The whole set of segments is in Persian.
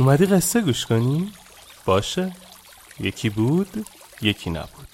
اومدی قصه گوش کنی؟ باشه یکی بود یکی نبود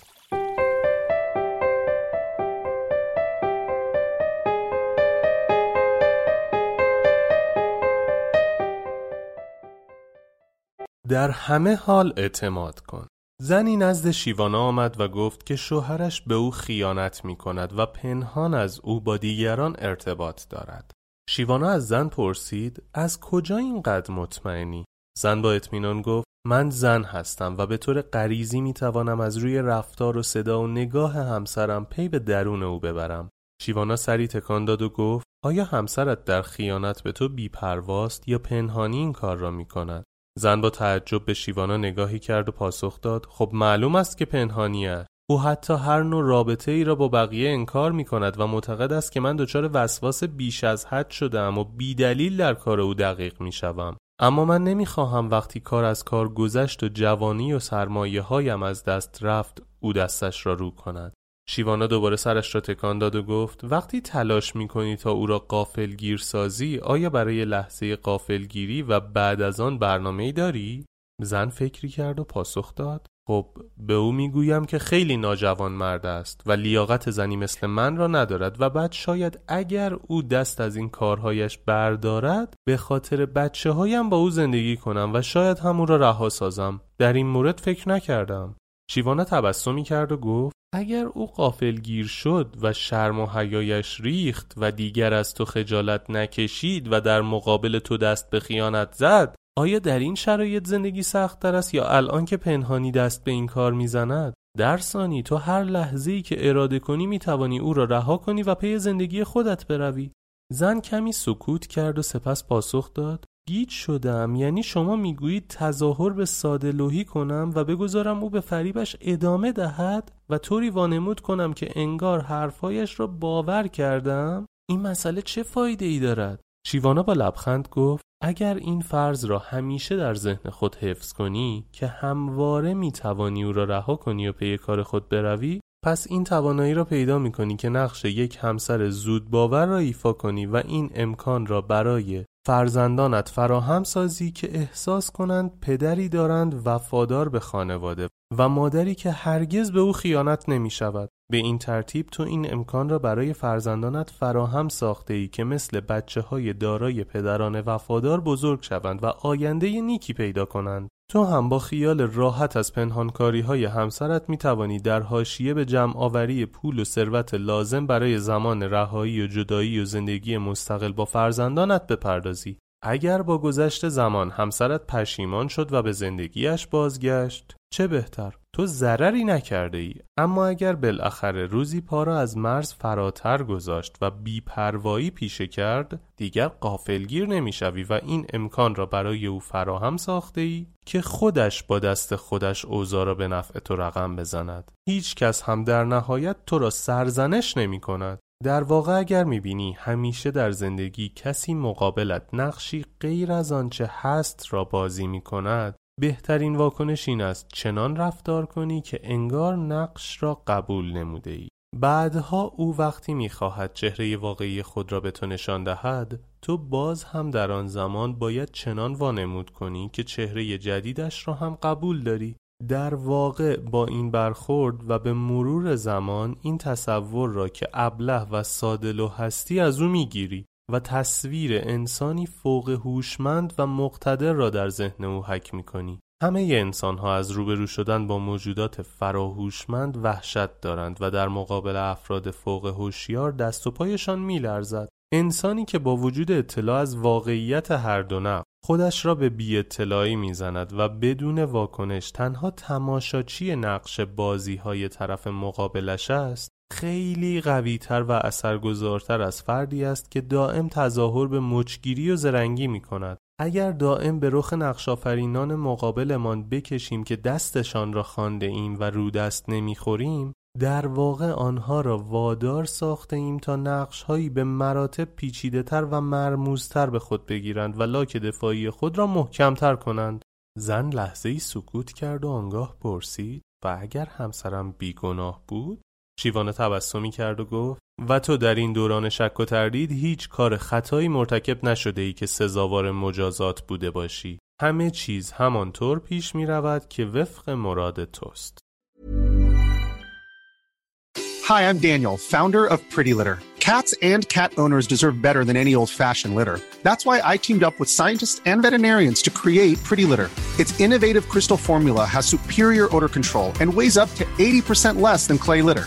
در همه حال اعتماد کن زنی نزد شیوانا آمد و گفت که شوهرش به او خیانت می کند و پنهان از او با دیگران ارتباط دارد شیوانا از زن پرسید از کجا اینقدر مطمئنی؟ زن با اطمینان گفت من زن هستم و به طور غریزی می توانم از روی رفتار و صدا و نگاه همسرم پی به درون او ببرم. شیوانا سری تکان داد و گفت آیا همسرت در خیانت به تو بیپرواست یا پنهانی این کار را می کند؟ زن با تعجب به شیوانا نگاهی کرد و پاسخ داد خب معلوم است که پنهانی است. او حتی هر نوع رابطه ای را با بقیه انکار می کند و معتقد است که من دچار وسواس بیش از حد شدم و بیدلیل در کار او دقیق می شوم. اما من نمی‌خواهم وقتی کار از کار گذشت و جوانی و سرمایه هایم از دست رفت او دستش را رو کند شیوانا دوباره سرش را تکان داد و گفت وقتی تلاش می‌کنی تا او را قافل گیر سازی آیا برای لحظه قافل گیری و بعد از آن برنامه داری؟ زن فکری کرد و پاسخ داد خب به او می‌گویم که خیلی ناجوان مرد است و لیاقت زنی مثل من را ندارد و بعد شاید اگر او دست از این کارهایش بردارد به خاطر بچه هایم با او زندگی کنم و شاید همون را رها سازم. در این مورد فکر نکردم. شیوانا تبسمی کرد و گفت اگر او جری شد و شرم و حیایش ریخت و دیگر از تو خجالت نکشید و در مقابل تو دست به خیانت زد آیا در این شرایط زندگی سخت تر است یا الان که پنهانی دست به این کار می‌زند؟ در ثانی تو هر لحظه ای که اراده کنی می توانی او را رها کنی و پی زندگی خودت بروی. زن کمی سکوت کرد و سپس پاسخ داد گیج شدم یعنی شما می‌گویید تظاهر به ساده لوحی کنم و بگذارم او به فریبش ادامه دهد و طوری وانمود کنم که انگار حرفهایش را باور کردم این مسئله چه فایده ای دارد شیوانا با لبخند گفت اگر این فرض را همیشه در ذهن خود حفظ کنی که همواره می توانی او را رها کنی و پی کار خود بروی پس این توانایی را پیدا می کنی که نقش یک همسر زود باور را ایفا کنی و این امکان را برای فرزندانت فراهم سازی که احساس کنند پدری دارند وفادار به خانواده و مادری که هرگز به او خیانت نمی شود. به این ترتیب تو این امکان را برای فرزندانت فراهم ساخته ای که مثل بچه های دارای پدران وفادار بزرگ شوند و آینده نیکی پیدا کنند. تو هم با خیال راحت از پنهانکاری های همسرت می توانی در حاشیه به جمع آوری پول و ثروت لازم برای زمان رهایی و جدایی و زندگی مستقل با فرزندانت بپردازی. اگر با گذشت زمان همسرت پشیمان شد و به زندگیش بازگشت چه بهتر؟ تو ضرری نکرده ای اما اگر بالاخره روزی پا را از مرز فراتر گذاشت و بیپروایی پیشه کرد دیگر قافلگیر نمی‌شوی و این امکان را برای او فراهم ساخته ای که خودش با دست خودش اوضاع را به نفع تو رقم بزند. هیچ کس هم در نهایت تو را سرزنش نمی کند در واقع اگر می‌بینی همیشه در زندگی کسی مقابلت نقشی غیر از آنچه هست را بازی می کند بهترین واکنش این است چنان رفتار کنی که انگار نقش را قبول نموده ای. بعدها او وقتی می‌خواهد چهره واقعی خود را به تو نشان دهد تو باز هم در آن زمان باید چنان وانمود کنی که چهره جدیدش را هم قبول داری در واقع با این برخورد و به مرور زمان این تصور را که ابله و سادلو هستی از او می‌گیری و تصویر انسانی فوق هوشمند و مقتدر را در ذهن او حک می‌کنی. همه انسان ها از روبرو شدن با موجودات فراهوشمند وحشت دارند و در مقابل افراد فوق هوشیار دست و پایشان میلرزد. انسانی که با وجود اطلاع از واقعیت هر دو نقش خودش را به بی اطلاعی می‌زند و بدون واکنش تنها تماشاچی نقش بازی های طرف مقابلش است خیلی قویتر و اثرگذارتر از فردی است که دائم تظاهر به مچگیری و زرنگی می کند. اگر دائم به رخ نقشافرینان مقابلمان بکشیم که دستشان را خانده ایم و رو دست نمی‌خوریم در واقع آنها را وادار ساخته ایم تا نقش هایی به مراتب پیچیده تر و مرموزتر به خود بگیرند و لاک دفاعی خود را محکمتر کنند زن لحظه ای سکوت کرد و آنگاه پرسید و اگر همسرم بیگناه بود شیوانه تبسمی کرد و گفت و تو در این دوران شک و تردید هیچ کار خطایی مرتکب نشده ای که سزاوار مجازات بوده باشی همه چیز همانطور پیش می رود که وفق مراد توست Hi, I'm Daniel, founder of Pretty Litter. Cats and cat owners deserve better than any old-fashioned litter. That's why I teamed up with scientists and veterinarians to create Pretty Litter. Its innovative crystal formula has superior odor control and weighs up to 80% less than clay litter.